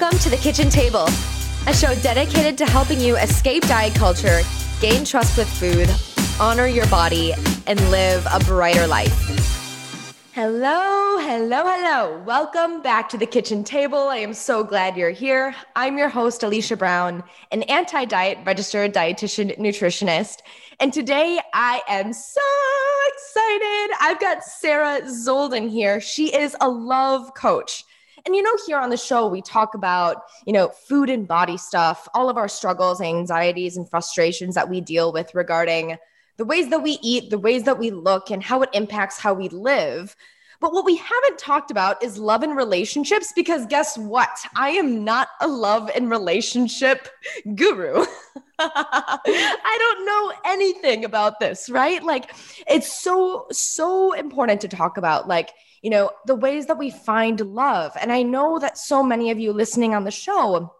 Welcome to the Kitchen Table, a show dedicated to helping you escape diet culture, gain trust with food, honor your body, and live a brighter life. Hello, hello, hello. Welcome back to the kitchen table. I am so glad you're here. I'm your host, Alicia Brown, an anti diet registered dietitian nutritionist. And today I am so excited. I've got Sara Zoldan here. She is a love coach. And you know, here on the show, we talk about, you know, food and body stuff, all of our struggles, anxieties, and frustrations that we deal with regarding the ways that we eat, the ways that we look, and how it impacts how we live. But what we haven't talked about is love and relationships because guess what? I am not a love and relationship guru. I don't know anything about this, right? Like it's so so important to talk about like you know, the ways that we find love. And I know that so many of you listening on the show,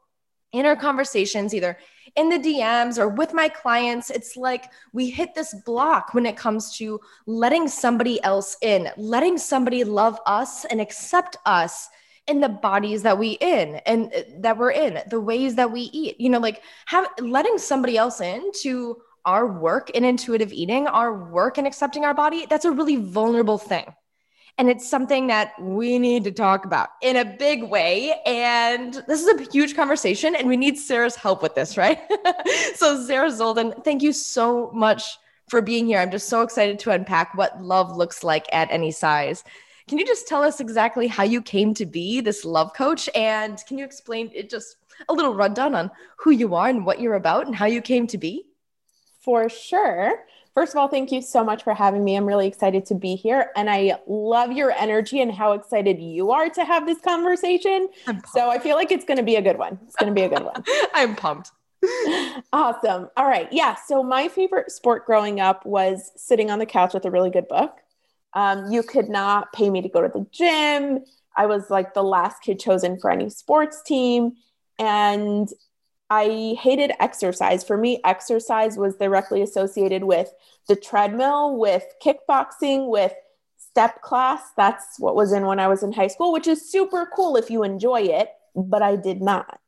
in our conversations, either in the DMs or with my clients, it's like we hit this block when it comes to letting somebody else in, letting somebody love us and accept us in the bodies that we in and uh, that we're in, the ways that we eat. You know, like have letting somebody else in to our work in intuitive eating, our work in accepting our body, that's a really vulnerable thing. And it's something that we need to talk about in a big way. And this is a huge conversation, and we need Sara's help with this, right? so, Sara Zoldan, thank you so much for being here. I'm just so excited to unpack what love looks like at any size. Can you just tell us exactly how you came to be this love coach? And can you explain it just a little rundown on who you are and what you're about and how you came to be? For sure. First of all, thank you so much for having me. I'm really excited to be here. And I love your energy and how excited you are to have this conversation. So I feel like it's going to be a good one. It's going to be a good one. I'm pumped. awesome. All right. Yeah. So my favorite sport growing up was sitting on the couch with a really good book. Um, you could not pay me to go to the gym. I was like the last kid chosen for any sports team. And I hated exercise. For me, exercise was directly associated with the treadmill, with kickboxing, with step class. That's what was in when I was in high school, which is super cool if you enjoy it, but I did not.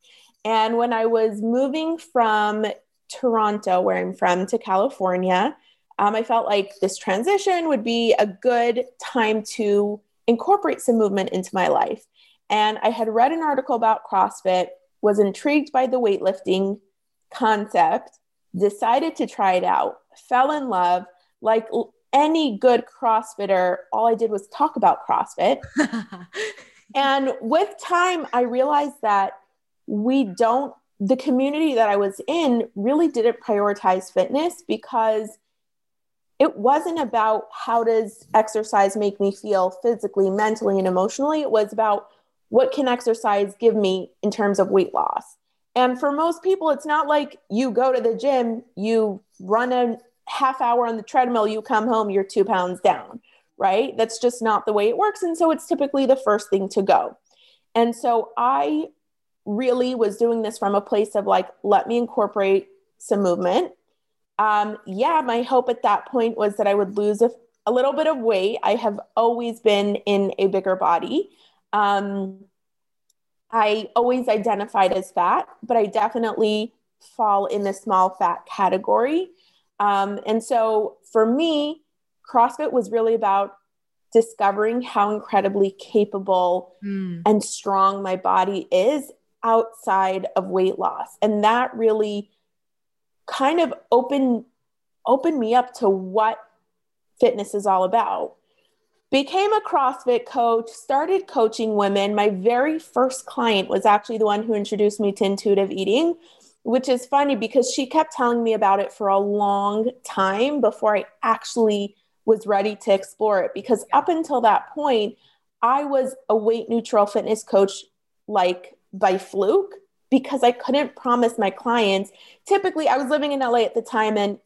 And when I was moving from Toronto, where I'm from, to California, um, I felt like this transition would be a good time to incorporate some movement into my life. And I had read an article about CrossFit was intrigued by the weightlifting concept, decided to try it out, fell in love. Like any good CrossFitter, all I did was talk about CrossFit. and with time, I realized that we don't, the community that I was in really didn't prioritize fitness because it wasn't about how does exercise make me feel physically, mentally, and emotionally. It was about what can exercise give me in terms of weight loss? And for most people, it's not like you go to the gym, you run a half hour on the treadmill, you come home, you're two pounds down, right? That's just not the way it works. And so it's typically the first thing to go. And so I really was doing this from a place of like, let me incorporate some movement. Um, yeah, my hope at that point was that I would lose a, a little bit of weight. I have always been in a bigger body. Um, I always identified as fat, but I definitely fall in the small fat category. Um, and so for me, CrossFit was really about discovering how incredibly capable mm. and strong my body is outside of weight loss. And that really kind of opened opened me up to what fitness is all about became a CrossFit coach, started coaching women. My very first client was actually the one who introduced me to intuitive eating, which is funny because she kept telling me about it for a long time before I actually was ready to explore it. Because up until that point, I was a weight neutral fitness coach like by fluke because I couldn't promise my clients. Typically, I was living in LA at the time, and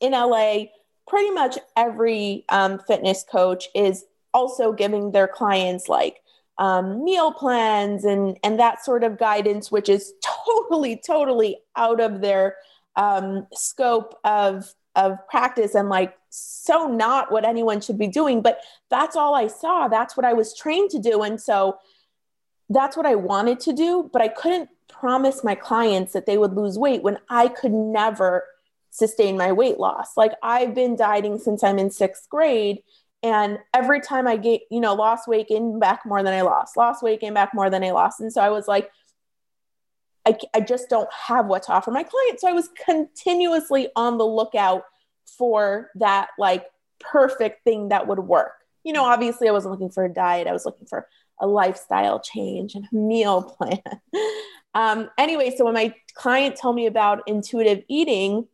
in LA, pretty much every um, fitness coach is also giving their clients like um, meal plans and and that sort of guidance, which is totally totally out of their um, scope of of practice and like so not what anyone should be doing. But that's all I saw. That's what I was trained to do, and so that's what I wanted to do, but I couldn't promise my clients that they would lose weight when I could never sustain my weight loss. Like I've been dieting since I'm in sixth grade. And every time I get, you know, lost weight, gained back more than I lost, lost weight, gained back more than I lost. And so I was like, I, I just don't have what to offer my clients. So I was continuously on the lookout for that like perfect thing that would work. You know, obviously I wasn't looking for a diet. I was looking for a lifestyle change and a meal plan. um, anyway, so when my client told me about intuitive eating,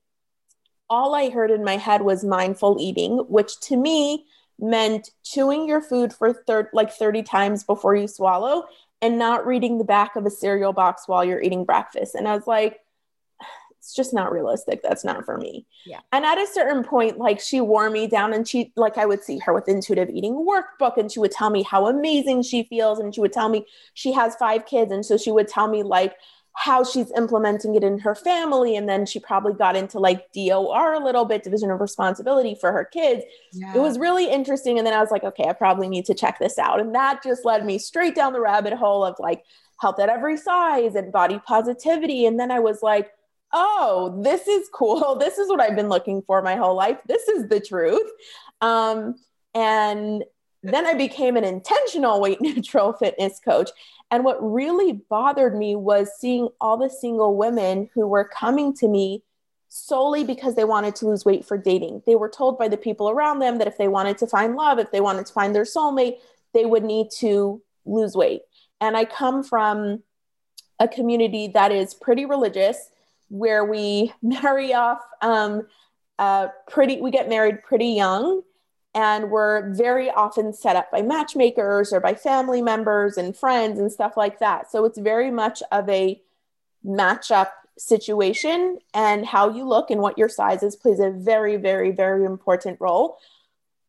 all I heard in my head was mindful eating, which to me meant chewing your food for thir- like 30 times before you swallow and not reading the back of a cereal box while you're eating breakfast. And I was like, it's just not realistic. That's not for me. Yeah. And at a certain point, like she wore me down and she, like, I would see her with intuitive eating workbook and she would tell me how amazing she feels. And she would tell me she has five kids. And so she would tell me, like, how she's implementing it in her family. And then she probably got into like DOR a little bit, division of responsibility for her kids. Yeah. It was really interesting. And then I was like, okay, I probably need to check this out. And that just led me straight down the rabbit hole of like health at every size and body positivity. And then I was like, oh, this is cool. This is what I've been looking for my whole life. This is the truth. Um, and then I became an intentional weight neutral fitness coach. And what really bothered me was seeing all the single women who were coming to me solely because they wanted to lose weight for dating. They were told by the people around them that if they wanted to find love, if they wanted to find their soulmate, they would need to lose weight. And I come from a community that is pretty religious, where we marry off um, uh, pretty, we get married pretty young and we're very often set up by matchmakers or by family members and friends and stuff like that. So it's very much of a matchup situation, and how you look and what your size is plays a very, very, very important role,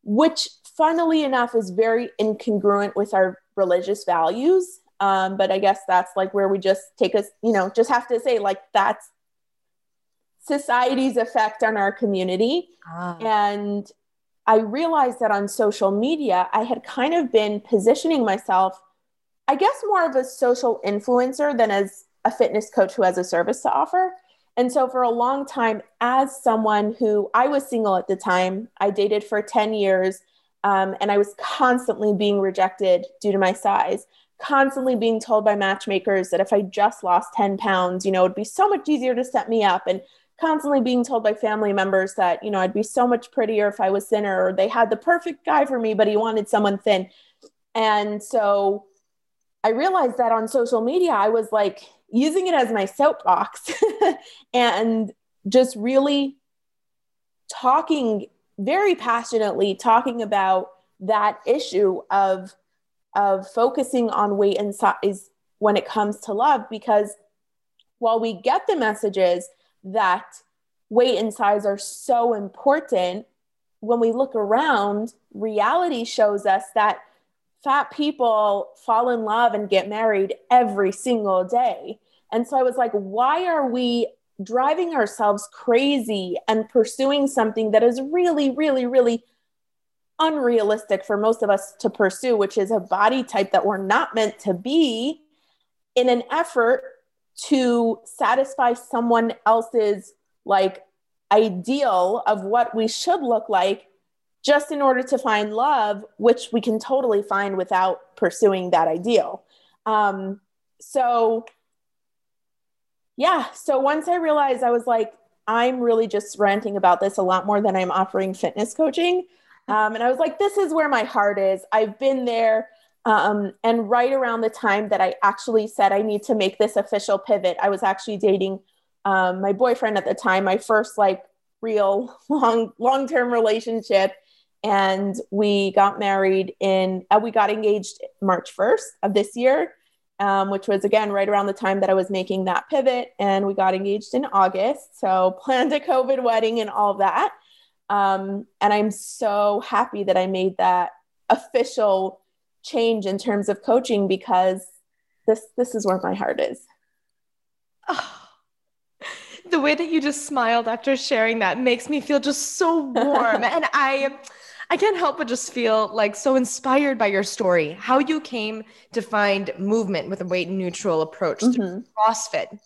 which funnily enough is very incongruent with our religious values. Um, but I guess that's like where we just take us, you know, just have to say, like, that's society's effect on our community. Ah. And I realized that on social media, I had kind of been positioning myself, I guess, more of a social influencer than as a fitness coach who has a service to offer. And so, for a long time, as someone who I was single at the time, I dated for 10 years, um, and I was constantly being rejected due to my size, constantly being told by matchmakers that if I just lost 10 pounds, you know, it'd be so much easier to set me up. And constantly being told by family members that, you know, I'd be so much prettier if I was thinner, or they had the perfect guy for me, but he wanted someone thin. And so I realized that on social media, I was like using it as my soapbox and just really talking very passionately, talking about that issue of of focusing on weight and size when it comes to love because while we get the messages that weight and size are so important, when we look around, reality shows us that fat people fall in love and get married every single day. And so I was like, why are we driving ourselves crazy and pursuing something that is really, really, really unrealistic for most of us to pursue, which is a body type that we're not meant to be in an effort to satisfy someone else's like ideal of what we should look like just in order to find love, which we can totally find without pursuing that ideal. Um, so, yeah. So once I realized I was like, I'm really just ranting about this a lot more than I'm offering fitness coaching. Um, and I was like, this is where my heart is. I've been there. Um, and right around the time that I actually said I need to make this official pivot, I was actually dating um, my boyfriend at the time, my first like real long long term relationship, and we got married in uh, we got engaged March first of this year, um, which was again right around the time that I was making that pivot, and we got engaged in August. So planned a COVID wedding and all that. Um, and I'm so happy that I made that official change in terms of coaching because this this is where my heart is. Oh, the way that you just smiled after sharing that makes me feel just so warm and I I can't help but just feel like so inspired by your story, how you came to find movement with a weight neutral approach mm-hmm. through CrossFit,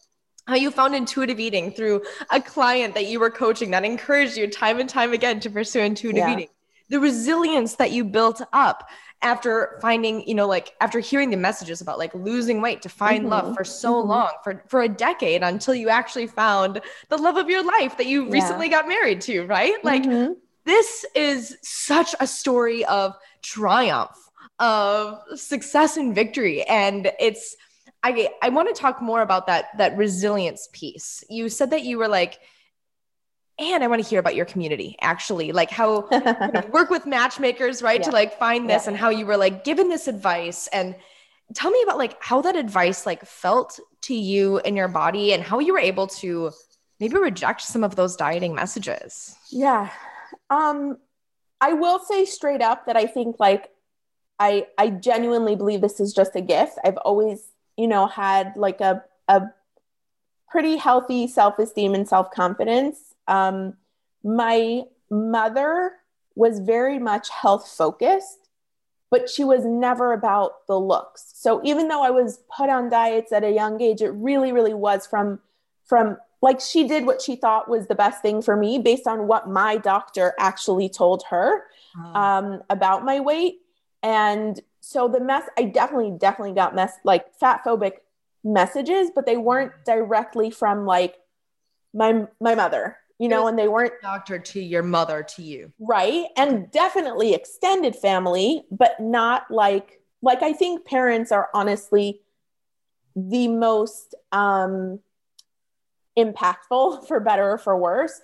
how you found intuitive eating through a client that you were coaching that encouraged you time and time again to pursue intuitive yeah. eating, the resilience that you built up after finding, you know, like after hearing the messages about like losing weight to find mm-hmm. love for so mm-hmm. long, for for a decade until you actually found the love of your life that you yeah. recently got married to, right? Like mm-hmm. this is such a story of triumph, of success and victory and it's I I want to talk more about that that resilience piece. You said that you were like and I want to hear about your community actually, like how you work with matchmakers, right? Yeah. To like find this yeah. and how you were like given this advice and tell me about like how that advice like felt to you in your body and how you were able to maybe reject some of those dieting messages. Yeah. Um I will say straight up that I think like I I genuinely believe this is just a gift. I've always, you know, had like a a pretty healthy self-esteem and self-confidence um, my mother was very much health focused, but she was never about the looks. So even though I was put on diets at a young age, it really, really was from from like she did what she thought was the best thing for me based on what my doctor actually told her oh. um, about my weight. And so the mess, I definitely, definitely got mess like fat phobic messages, but they weren't directly from like my my mother you know, and they weren't doctor to your mother to you. Right. And definitely extended family, but not like like I think parents are honestly the most um impactful for better or for worse.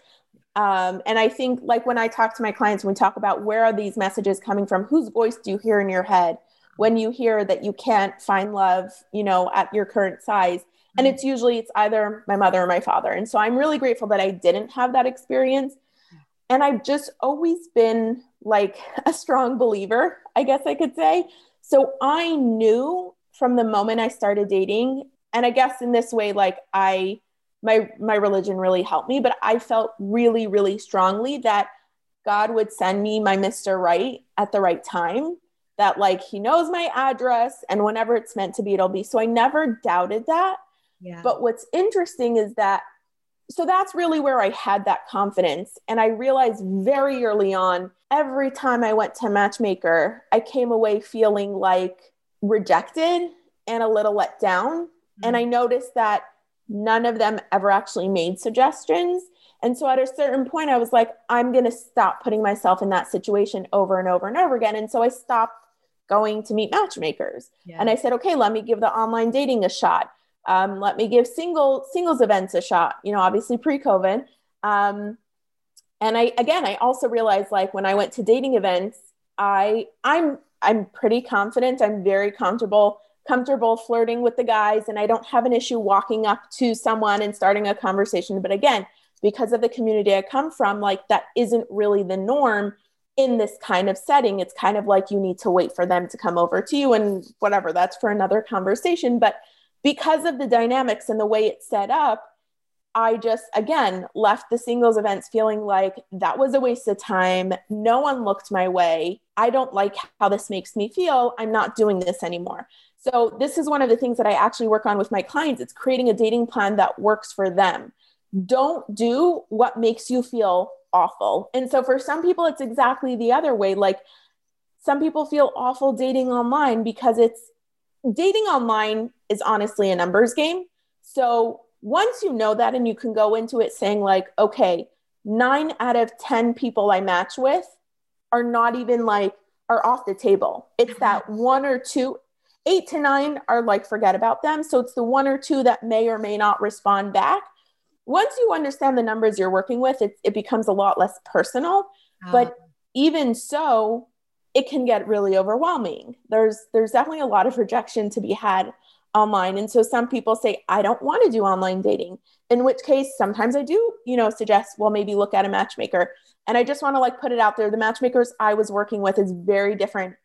Um, and I think like when I talk to my clients, when we talk about where are these messages coming from, whose voice do you hear in your head when you hear that you can't find love, you know, at your current size? And it's usually it's either my mother or my father. And so i'm really grateful that i didn't have that experience. And i've just always been like a strong believer i guess i could say. So i knew from the moment i started dating and i guess in this way like i my my religion really helped me but i felt really really strongly that god would send me my mr right at the right time that like he knows my address and whenever it's meant to be it'll be. So i never doubted that yeah. But what's interesting is that, so that's really where I had that confidence. And I realized very early on, every time I went to Matchmaker, I came away feeling like rejected and a little let down. Mm-hmm. And I noticed that none of them ever actually made suggestions. And so at a certain point, I was like, I'm going to stop putting myself in that situation over and over and over again. And so I stopped going to meet matchmakers. Yeah. And I said, okay, let me give the online dating a shot um, let me give single singles events a shot you know obviously pre-covid. Um, and i again i also realized like when i went to dating events i i'm i'm pretty confident i'm very comfortable comfortable flirting with the guys and i don't have an issue walking up to someone and starting a conversation. But again because of the community i come from like that isn't really the norm in this kind of setting. It's kind of like you need to wait for them to come over to you and whatever. That's for another conversation. But because of the dynamics and the way it's set up, I just again left the singles events feeling like that was a waste of time. No one looked my way. I don't like how this makes me feel. I'm not doing this anymore. So, this is one of the things that I actually work on with my clients. It's creating a dating plan that works for them. Don't do what makes you feel awful. And so, for some people, it's exactly the other way. Like, some people feel awful dating online because it's dating online is honestly a numbers game. So once you know that and you can go into it saying, like, okay, nine out of 10 people I match with are not even like, are off the table. It's mm-hmm. that one or two, eight to nine are like, forget about them. So it's the one or two that may or may not respond back. Once you understand the numbers you're working with, it, it becomes a lot less personal. Uh, but even so, it can get really overwhelming. There's there's definitely a lot of rejection to be had online. And so some people say, I don't want to do online dating, in which case sometimes I do, you know, suggest, well, maybe look at a matchmaker. And I just want to like put it out there. The matchmakers I was working with is very different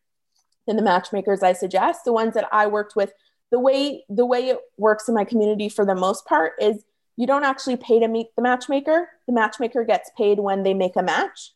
than the matchmakers I suggest. The ones that I worked with, the way the way it works in my community for the most part is you don't actually pay to meet the matchmaker. The matchmaker gets paid when they make a match.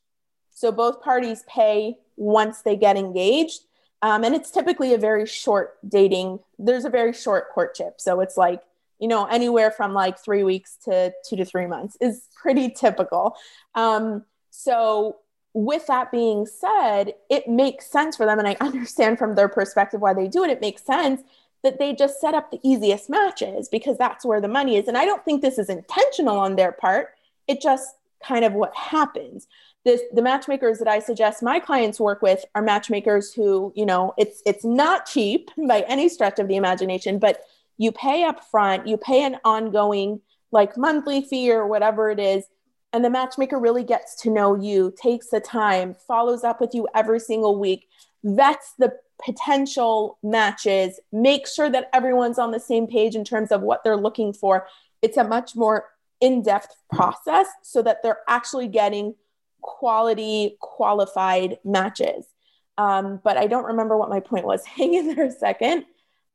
So both parties pay once they get engaged. Um, and it's typically a very short dating, there's a very short courtship. So it's like, you know, anywhere from like three weeks to two to three months is pretty typical. Um, so with that being said, it makes sense for them. And I understand from their perspective why they do it. It makes sense that they just set up the easiest matches because that's where the money is. And I don't think this is intentional on their part. It just kind of what happens this the matchmakers that I suggest my clients work with are matchmakers who, you know, it's it's not cheap by any stretch of the imagination, but you pay up front, you pay an ongoing like monthly fee or whatever it is, and the matchmaker really gets to know you, takes the time, follows up with you every single week, vets the potential matches, makes sure that everyone's on the same page in terms of what they're looking for. It's a much more in-depth process so that they're actually getting quality, qualified matches. Um, but I don't remember what my point was. Hang in there a second.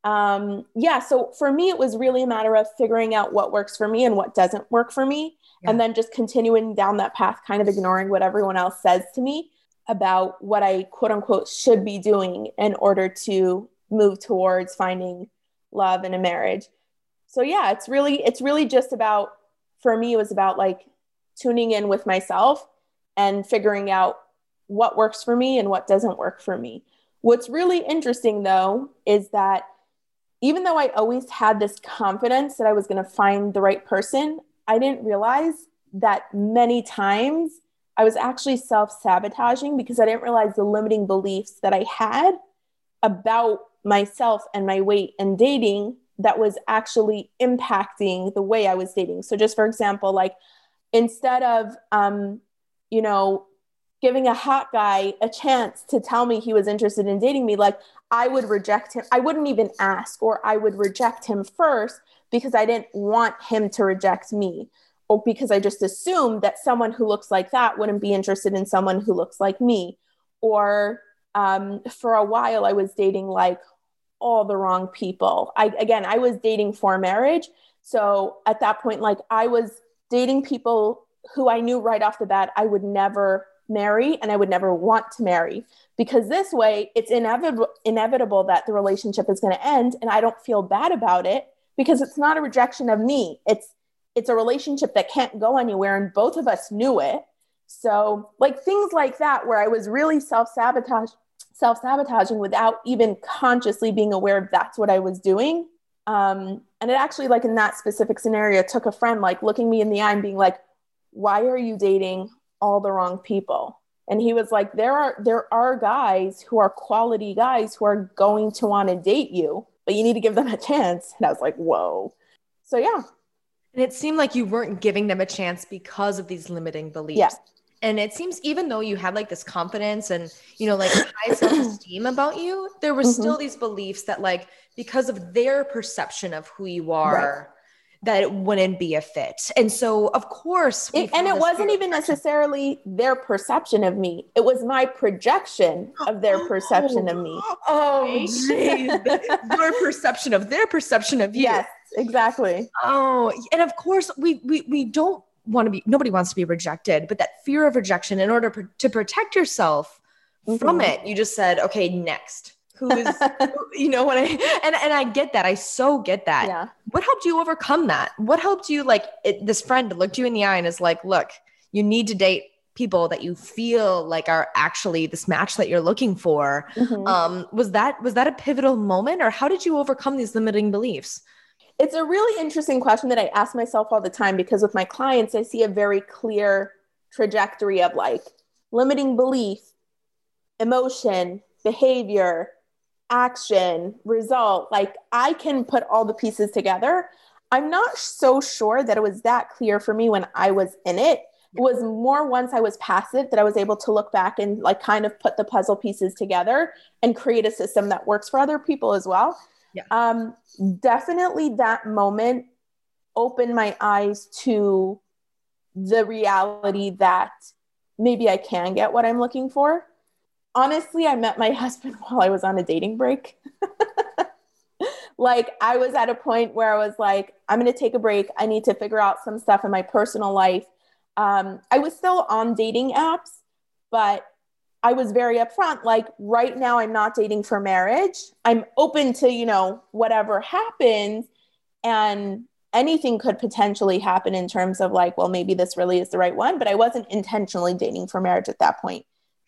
Um, yeah, so for me, it was really a matter of figuring out what works for me and what doesn't work for me, yeah. and then just continuing down that path, kind of ignoring what everyone else says to me about what I quote unquote should be doing in order to move towards finding love in a marriage. So yeah, it's really it's really just about for me it was about like tuning in with myself and figuring out what works for me and what doesn't work for me. What's really interesting though is that even though I always had this confidence that I was going to find the right person, I didn't realize that many times I was actually self sabotaging because I didn't realize the limiting beliefs that I had about myself and my weight and dating that was actually impacting the way I was dating. So, just for example, like instead of um, you know, giving a hot guy a chance to tell me he was interested in dating me, like I would reject him. I wouldn't even ask, or I would reject him first because I didn't want him to reject me, or because I just assumed that someone who looks like that wouldn't be interested in someone who looks like me. Or um, for a while, I was dating like all the wrong people. I, again, I was dating for marriage. So at that point, like I was dating people who I knew right off the bat I would never marry and I would never want to marry because this way it's inevitable inevitable that the relationship is going to end and I don't feel bad about it because it's not a rejection of me it's it's a relationship that can't go anywhere and both of us knew it so like things like that where I was really self-sabotage self-sabotaging without even consciously being aware of that's what I was doing um and it actually like in that specific scenario took a friend like looking me in the eye and being like why are you dating all the wrong people? And he was like, there are there are guys who are quality guys who are going to want to date you, but you need to give them a chance. And I was like, whoa. So yeah. And it seemed like you weren't giving them a chance because of these limiting beliefs. Yeah. And it seems even though you had like this confidence and you know like high self-esteem about you, there were mm-hmm. still these beliefs that like because of their perception of who you are, right that it wouldn't be a fit. And so, of course, it, and it wasn't even necessarily their perception of me. It was my projection of their perception of me. Oh, jeez. Your perception of their perception of you. Yes, exactly. Oh, and of course, we we we don't want to be. Nobody wants to be rejected, but that fear of rejection, in order to protect yourself mm-hmm. from it, you just said, "Okay, next." who is you know what i and and i get that i so get that yeah what helped you overcome that what helped you like it, this friend looked you in the eye and is like look you need to date people that you feel like are actually this match that you're looking for mm-hmm. um was that was that a pivotal moment or how did you overcome these limiting beliefs it's a really interesting question that i ask myself all the time because with my clients i see a very clear trajectory of like limiting belief emotion behavior action, result. Like I can put all the pieces together. I'm not so sure that it was that clear for me when I was in it. It was more once I was past it that I was able to look back and like kind of put the puzzle pieces together and create a system that works for other people as well. Yeah. Um, definitely that moment opened my eyes to the reality that maybe I can get what I'm looking for honestly, I met my husband while I was on a dating break. like, I was at a point where I was like, I'm going to take a break. I need to figure out some stuff in my personal life. Um, I was still on dating apps, but I was very upfront like right now I'm not dating for marriage. I'm open to, you know, whatever happens and anything could potentially happen in terms of like well maybe this really is the right one, but I wasn't intentionally dating for marriage at that point.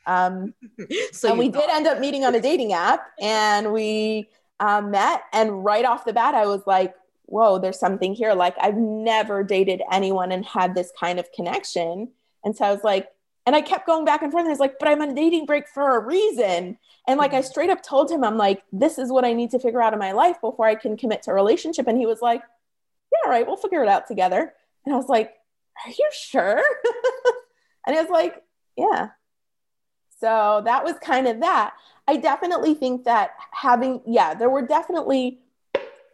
Um, so and we thought. did end up meeting on a dating app and we um, met and right off the bat I was like whoa there's something here like I've never dated anyone and had this kind of connection and so I was like and I kept going back and forth. And I was like, but I'm on a dating break for a reason. And like, I mm-hmm. straight up told him, I'm like, this is what I need to figure out in my life before I can commit to a relationship. And he was like, yeah, all right, we'll figure it out together. And I was like, are you sure? and he was like, yeah. So that was kind of that. I definitely think that having, yeah, there were definitely,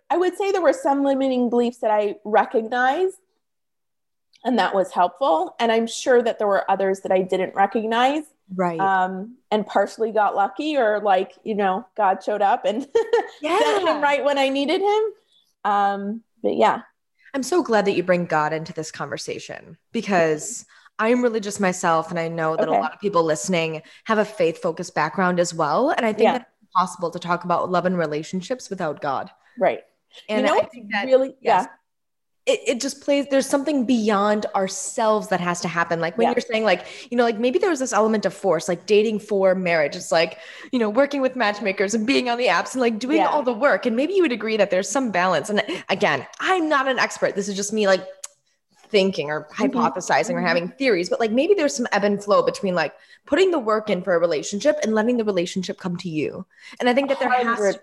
I would say there were some limiting beliefs that I recognized and that was helpful. And i'm sure that there were others that i didn't recognize right. um and partially got lucky or like you know god showed up and yeah. sent him right when i needed him. Um but yeah. I'm so glad that you bring god into this conversation because i'm religious myself and i know that okay. a lot of people listening have a faith focused background as well. And i think yeah. that it's possible to talk about love and relationships without god. Right. And you know, I think that really yes, yeah it, it just plays there's something beyond ourselves that has to happen. Like when yeah. you're saying like you know like maybe there was this element of force like dating for marriage. It's like you know working with matchmakers and being on the apps and like doing yeah. all the work. And maybe you would agree that there's some balance. And again i'm not an expert. This is just me like thinking or mm-hmm. hypothesizing mm-hmm. or having theories but like maybe there's some ebb and flow between like putting the work in for a relationship and letting the relationship come to you. And i think that there 100% has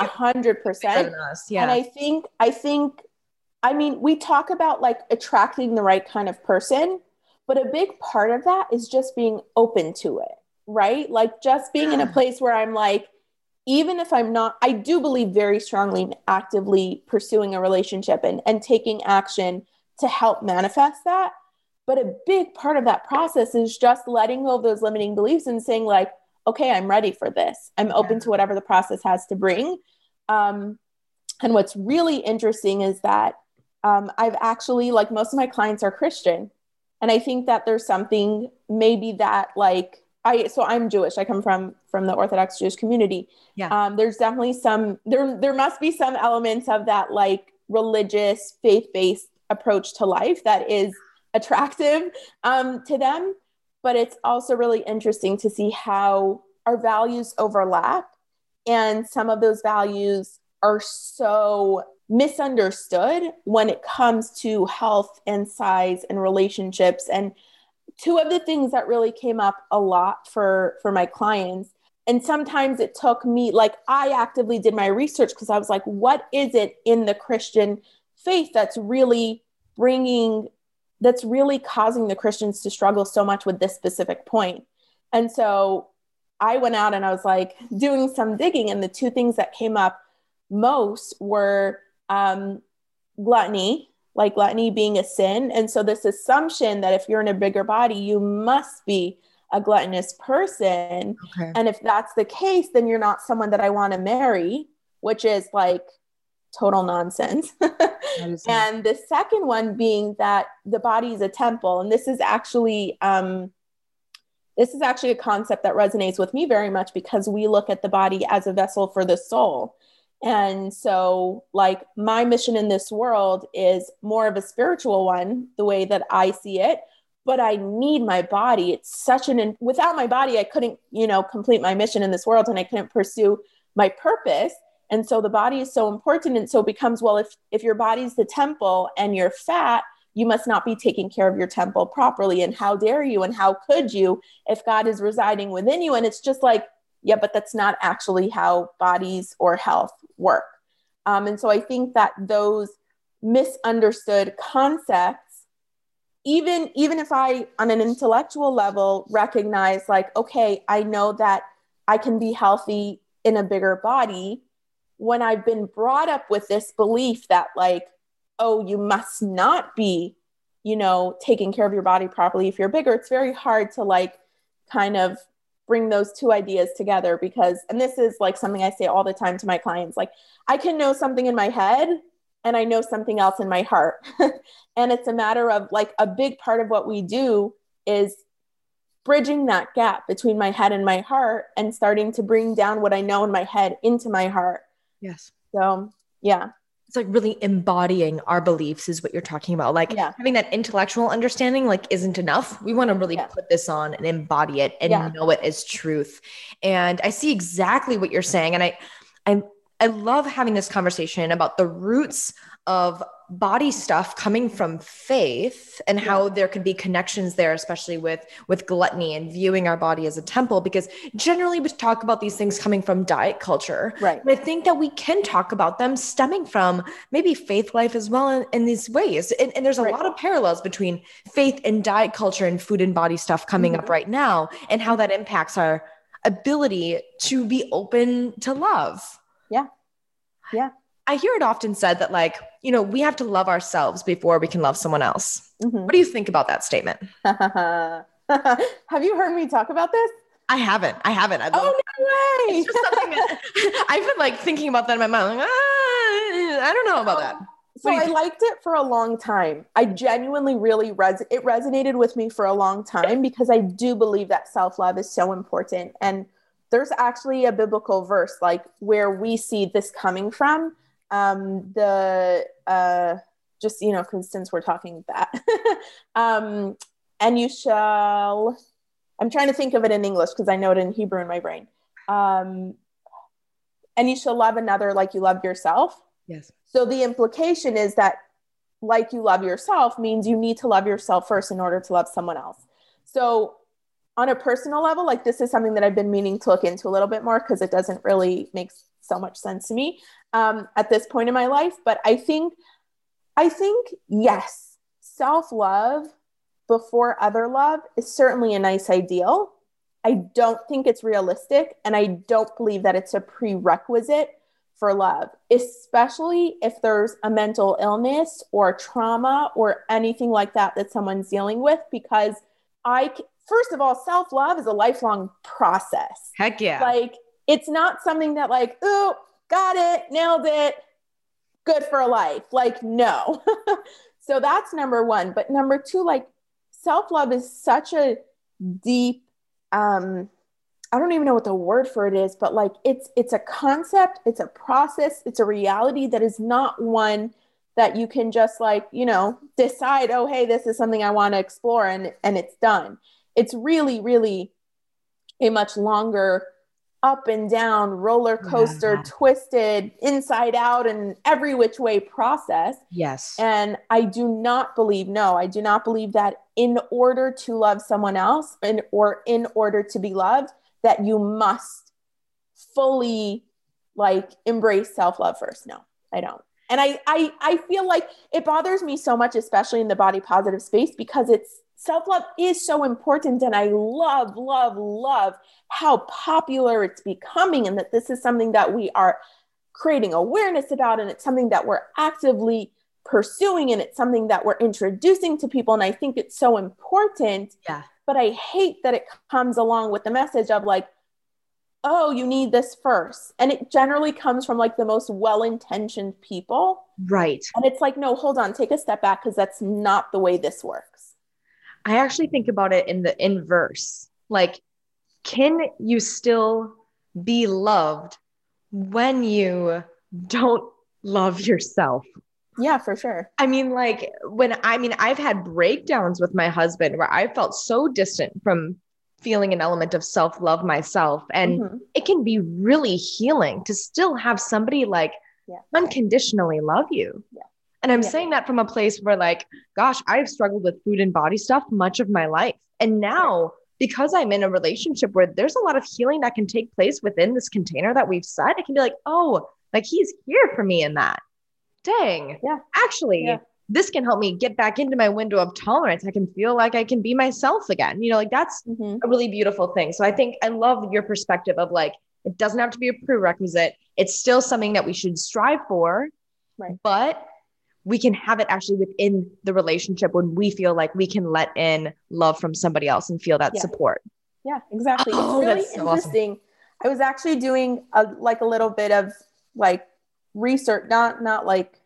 100% yeah. And i think i think I mean, we talk about like attracting the right kind of person, but a big part of that is just being open to it, right? Like just being in a place where I'm like, even if I'm not, I do believe very strongly in actively pursuing a relationship and, and taking action to help manifest that. But a big part of that process is just letting go of those limiting beliefs and saying, like, okay, I'm ready for this. I'm open to whatever the process has to bring. Um, and what's really interesting is that um, I've actually, like most of my clients are Christian. And I think that there's something maybe that like I so I'm Jewish. I come from from the Orthodox Jewish community. Yeah. Um, there's definitely some there there must be some elements of that like religious faith-based approach to life that is attractive um, to them. But it's also really interesting to see how our values overlap. And some of those values are so misunderstood when it comes to health and size and relationships. And two of the things that really came up a lot for for my clients and sometimes it took me like i actively did my research because i was like what is it in the christian faith that's really bringing that's really causing the christians to struggle so much with this specific point? And so i went out and i was like doing some digging and the two things that came up most were um, gluttony, like gluttony being a sin. And so, this assumption that if you're in a bigger body, you must be a gluttonous person. Okay. And if that's the case, then you're not someone that I want to marry, which is like total nonsense. and the second one being that the body is a temple. And this is actually, um, this is actually a concept that resonates with me very much because we look at the body as a vessel for the soul. And so, like, my mission in this world is more of a spiritual one, the way that I see it. But I need my body. It's such an, without my body, I couldn't, you know, complete my mission in this world and I couldn't pursue my purpose. And so the body is so important. And so it becomes, well, if, if your body's the temple and you're fat, you must not be taking care of your temple properly. And how dare you? And how could you if God is residing within you? And it's just like, yeah, but that's not actually how bodies or health work. Um, and so I think that those misunderstood concepts, even even if I on an intellectual level recognize like, okay, I know that I can be healthy in a bigger body, when I've been brought up with this belief that like, oh, you must not be, you know, taking care of your body properly if you're bigger, it's very hard to like kind of bring those two ideas together because and this is like something I say all the time to my clients like I can know something in my head and I know something else in my heart. and it's a matter of like a big part of what we do is bridging that gap between my head and my heart and starting to bring down what I know in my head into my heart. Yes. So, yeah. It's like really embodying our beliefs is what you're talking about. Like Yeah. having that intellectual understanding like isn't enough. We want to really Yeah. put this on and embody it and Yeah. know it as truth. And I see exactly what you're saying and I I I love having this conversation about the roots of body stuff coming from faith and how there could be connections there especially with with gluttony and viewing our body as a temple because generally we talk about these things coming from diet culture Right. and I think that we can talk about them stemming from maybe faith life as well in, in these ways. And, and there's a Right. lot of parallels between faith and diet culture and food and body stuff coming up Mhm. right now and how that impacts our ability to be open to love. Yeah. Yeah. I hear it often said that, like, you know, we have to love ourselves before we can love someone else. Mhm. What do you think about that statement? Have you heard me talk about this? I haven't. I haven't. Love- Oh, no way. it's just something that I've been like thinking about that in my mind. Like, ah, I don't know about that. So I liked it for a long time. I genuinely really res it resonated with me for a long time because I do believe that self-love is so important. And there's actually a biblical verse like where we see this coming from. Um the uh just you know, because since we're talking that. um and you shall I'm trying to think of it in English because I know it in Hebrew in my brain. Um and you shall love another like you love yourself. Yes. So the implication is that like you love yourself means you need to love yourself first in order to love someone else. So on a personal level, like this is something that I've been meaning to look into a little bit more because it doesn't really make so much sense to me um, at this point in my life. But I think, I think yes, self love before other love is certainly a nice ideal. I don't think it's realistic, and I don't believe that it's a prerequisite for love, especially if there's a mental illness or trauma or anything like that that someone's dealing with. Because I, first of all, self love is a lifelong process. Heck yeah. Like, it's not something that, like, ooh, got it, nailed it, good for life. Like, no. so that's number one. But number two, like, self love is such a deep, um, I don't even know what the word for it is, but like it's it's a concept, it's a process, it's a reality that is not one that you can just like, you know, decide, oh hey, this is something I want to explore and and it's done. It's really really a much longer up and down roller coaster Yeah. twisted inside out and every which way process yes. and I do not believe, no, I do not believe that in order to love someone else and or in order to be loved, that you must fully like embrace self-love first. No, I don't. And I I I feel like it bothers me so much, especially in the body positive space, because it's self-love is so important. And I love, love, love how popular it's becoming and that this is something that we are creating awareness about and it's something that we're actively pursuing and it's something that we're introducing to people and i think it's so important Yeah. but i hate that it comes along with the message of like oh you need this first and it generally comes from like the most well-intentioned people Right. and it's like no hold on take a step back because that's not the way this works I actually think about it in the inverse. Like, can you still be loved when you don't love yourself? yeah for sure I mean, like, when I mean, I've had breakdowns with my husband where I felt so distant from feeling an element of self love myself. And Mhm. it can be really healing to still have somebody like Yeah. unconditionally love you. Yeah. And I'm Yeah. saying that from a place where, like, gosh, I've struggled with food and body stuff much of my life. And now, because I'm in a relationship where there's a lot of healing that can take place within this container that we've set, I can be like, oh, like he's here for me in that. Dang. Yeah. Actually, Yeah. this can help me get back into my window of tolerance. I can feel like I can be myself again. You know, like that's Mhm. a really beautiful thing. So I think I love your perspective of like, it doesn't have to be a prerequisite. It's still something that we should strive for, Right. but we can have it actually within the relationship when we feel like we can let in love from somebody else and feel that Yeah. support. Yeah, exactly. Oh, it's really that's so awesome. interesting. I was actually doing a like a little bit of like research, not not like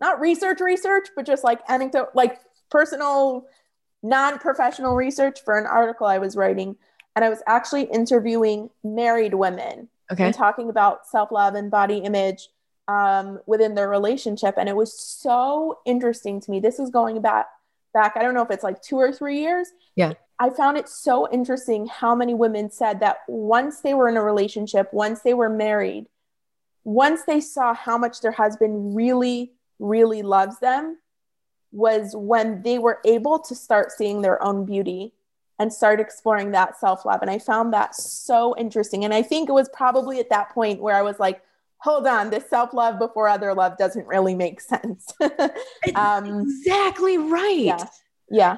not research research, but just like anecdote, like personal non-professional research for an article I was writing, and I was actually interviewing married women Okay. and talking about self-love and body image um, within their relationship, and it was so interesting to me. This is going back back. I don't know if it's like two or three years. Yeah. I found it so interesting how many women said that once they were in a relationship, once they were married, once they saw how much their husband really, really loves them, was when they were able to start seeing their own beauty and start exploring that self love. And I found that so interesting. And I think it was probably at that point where I was like, hold on, this self love before other love doesn't really make sense. um, exactly right. yeah. Yeah.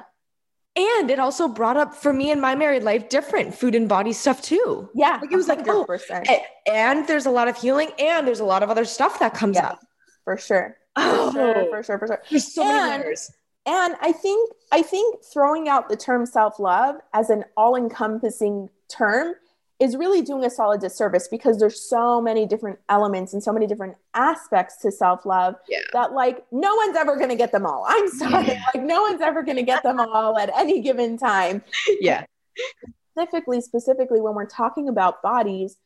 And it also brought up for me in my married life different food and body stuff too. Yeah. Like, it was like, oh, 100%. And there's a lot of healing and there's a lot of other stuff that comes Yeah. up. for sure. For Oh, sure, for sure, for sure. there's so many layers. And I think I think throwing out the term self-love as an all-encompassing term is really doing a solid disservice because there's so many different elements and so many different aspects to self-love Yeah. that like no one's ever going to get them all. I'm sorry. Yeah. Like no one's ever going to get them all at any given time. Yeah. Specifically specifically when we're talking about bodies,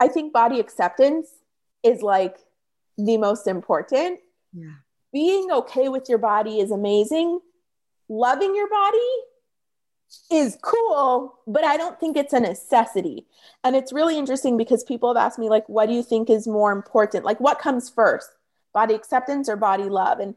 I think body acceptance is like the most important Yeah. being okay with your body is amazing. Loving your body is cool, but I don't think it's a necessity. And it's really interesting because people have asked me, like, what do you think is more important? Like, what comes first, body acceptance or body love? And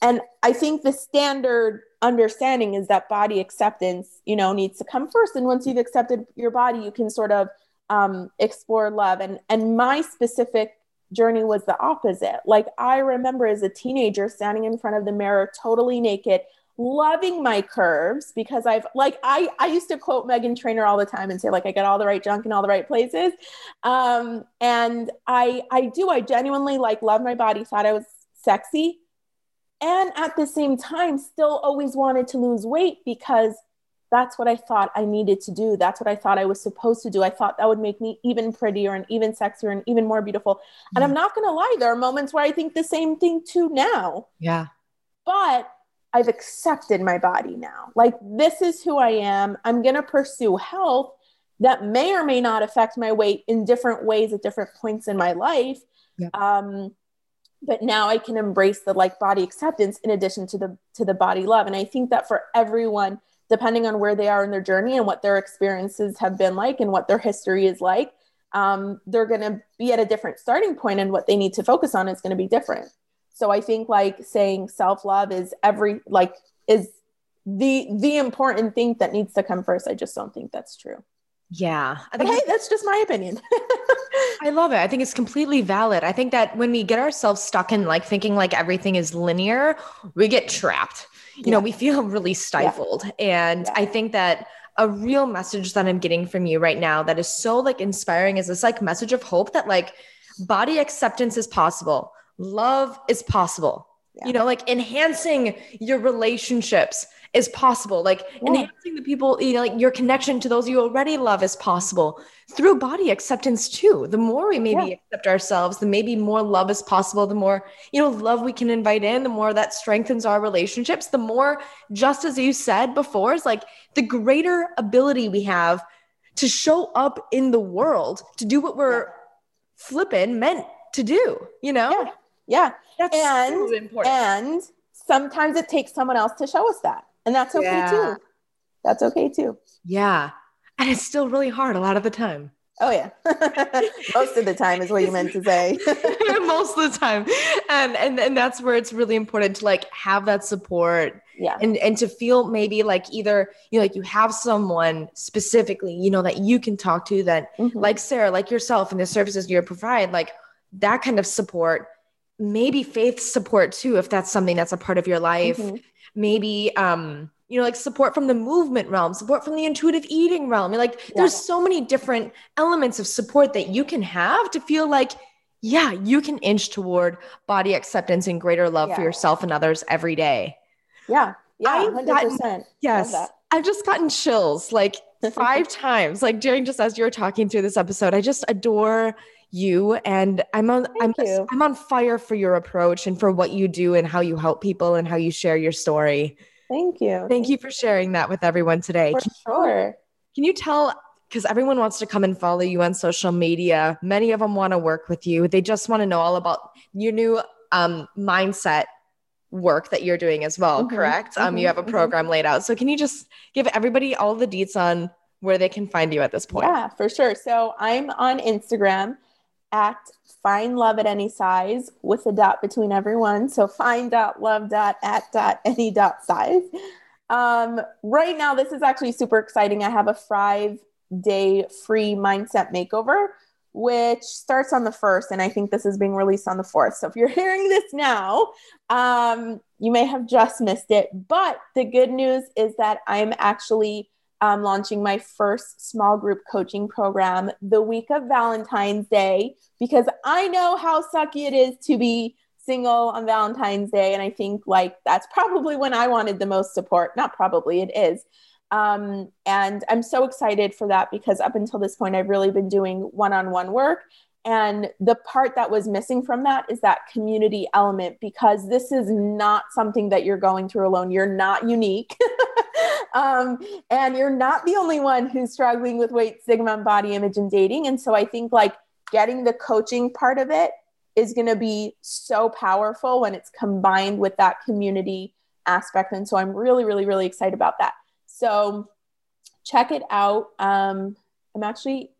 and I think the standard understanding is that body acceptance, you know, needs to come first. And once you've accepted your body, you can sort of um, explore love. And and my specific journey was the opposite. Like I remember as a teenager standing in front of the mirror, totally naked, loving my curves because I've like I I used to quote Meghan Trainor all the time and say like I got all the right junk in all the right places. Um, and I I do I genuinely like love my body, thought I was sexy, and at the same time still always wanted to lose weight because that's what I thought I needed to do. That's what I thought I was supposed to do. I thought that would make me even prettier and even sexier and even more beautiful. And I'm not going to lie, there are moments where I think the same thing too now, Yeah. but I've accepted my body now. Like, this is who I am. I'm going to pursue health that may or may not affect my weight in different ways at different points in my life. Yep. Um, but now I can embrace the like body acceptance in addition to the to the body love. And I think that for everyone, depending on where they are in their journey and what their experiences have been like and what their history is like, um, they're going to be at a different starting point and what they need to focus on is going to be different. So I think like saying self-love is every like is the the important thing that needs to come first. I just don't think that's true. Yeah. I But hey, that's just my opinion. I love it. I think it's completely valid. I think that when we get ourselves stuck in like thinking like everything is linear, we get trapped. You know, we feel really stifled. And Yeah. I think that a real message that I'm getting from you right now that is so like inspiring is this like message of hope that like body acceptance is possible. Love is possible. Yeah. You know, like enhancing your relationships is possible. Like Yeah. enhancing the people, you know, like your connection to those you already love is possible through body acceptance too. The more we maybe Yeah. accept ourselves, the maybe more love is possible, the more, you know, love we can invite in, the more that strengthens our relationships, the more, just as you said before, is like the greater ability we have to show up in the world, to do what we're flipping meant to do, you know? Yeah. That's And- so important. And sometimes it takes someone else to show us that. And that's okay Yeah. too. That's okay too. yeah. And it's still really hard a lot of the time. Oh yeah. Most of the time is what you meant to say. most of the time and, and and that's where it's really important to like have that support yeah. and and to feel maybe like either you know like you have someone specifically you know that you can talk to that Mhm. like Sara like yourself and the services you provide like that kind of support maybe faith support too if that's something that's a part of your life Mhm. maybe um you know like support from the movement realm support from the intuitive eating realm like there's so many different elements of support that you can have to feel like yeah you can inch toward body acceptance and greater love for yourself and others every day Yeah. Yeah. I've Hundred gotten- percent. yes i've just gotten chills like five times like during just as you were talking through this episode i just adore you and i'm on i'm Thank you. i'm on fire for your approach and for what you do and how you help people and how you share your story Thank you. Thank you for sharing that with everyone today. For Can- sure. Can you tell? Because everyone wants to come and follow you on social media. Many of them want to work with you. They just want to know all about your new um, mindset work that you're doing as well. Mhm, Correct? Um, you mhm, have a mhm. program laid out. So can you just give everybody all the deets on where they can find you at this point? Yeah, for sure. So I'm on Instagram at find love at any size with a dot between everyone. So find dot love dot at dot any dot size. Um, right now, this is actually super exciting. I have a five day free mindset makeover, which starts on the first, and I think this is being released on the fourth. So if you're hearing this now, um, you may have just missed it. But the good news is that I'm actually um, launching my first small group coaching program the week of Valentine's Day because I know how sucky it is to be single on Valentine's Day. And I think like that's probably when I wanted the most support. Not probably, it is. Um, and I'm so excited for that because up until this point, I've really been doing one on one work. And the part that was missing from that is that community element because this is not something that you're going through alone. You're not unique. um, and you're not the only one who's struggling with weight, stigma, and body image and dating. And so I think like getting the coaching part of it is going to be so powerful when it's combined with that community aspect. And so I'm really, really, really excited about that. So check it out. Um, I'm actually,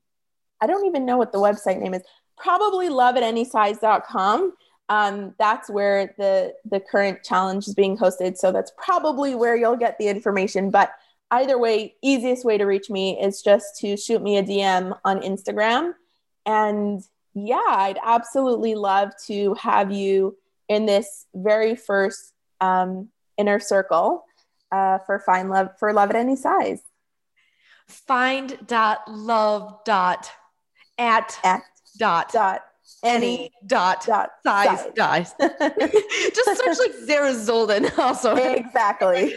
I don't even know what the website name is. Probably love at anysize.com. Um, that's where the the current challenge is being hosted. So that's probably where you'll get the information. But either way, easiest way to reach me is just to shoot me a DM on Instagram. And yeah, I'd absolutely love to have you in this very first um, inner circle uh, for find love for love at any size. Find dot love dot at At dot dot any dot dot size dice. Just search like Sara Zoldan also. exactly.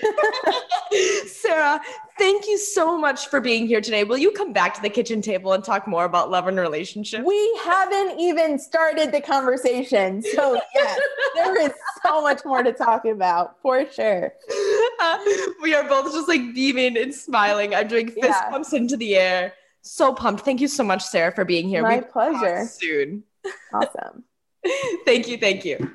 Sara, thank you so much for being here today. Will you come back to the kitchen table and talk more about love and relationship? we haven't even started the conversation. So, yes, there is so much more to talk about for sure. Uh, we are both just like beaming and smiling. I'm doing fist Yeah. pumps into the air. So pumped. Thank you so much, Sara, for being here. My We pleasure. Soon. Awesome. thank you. Thank you.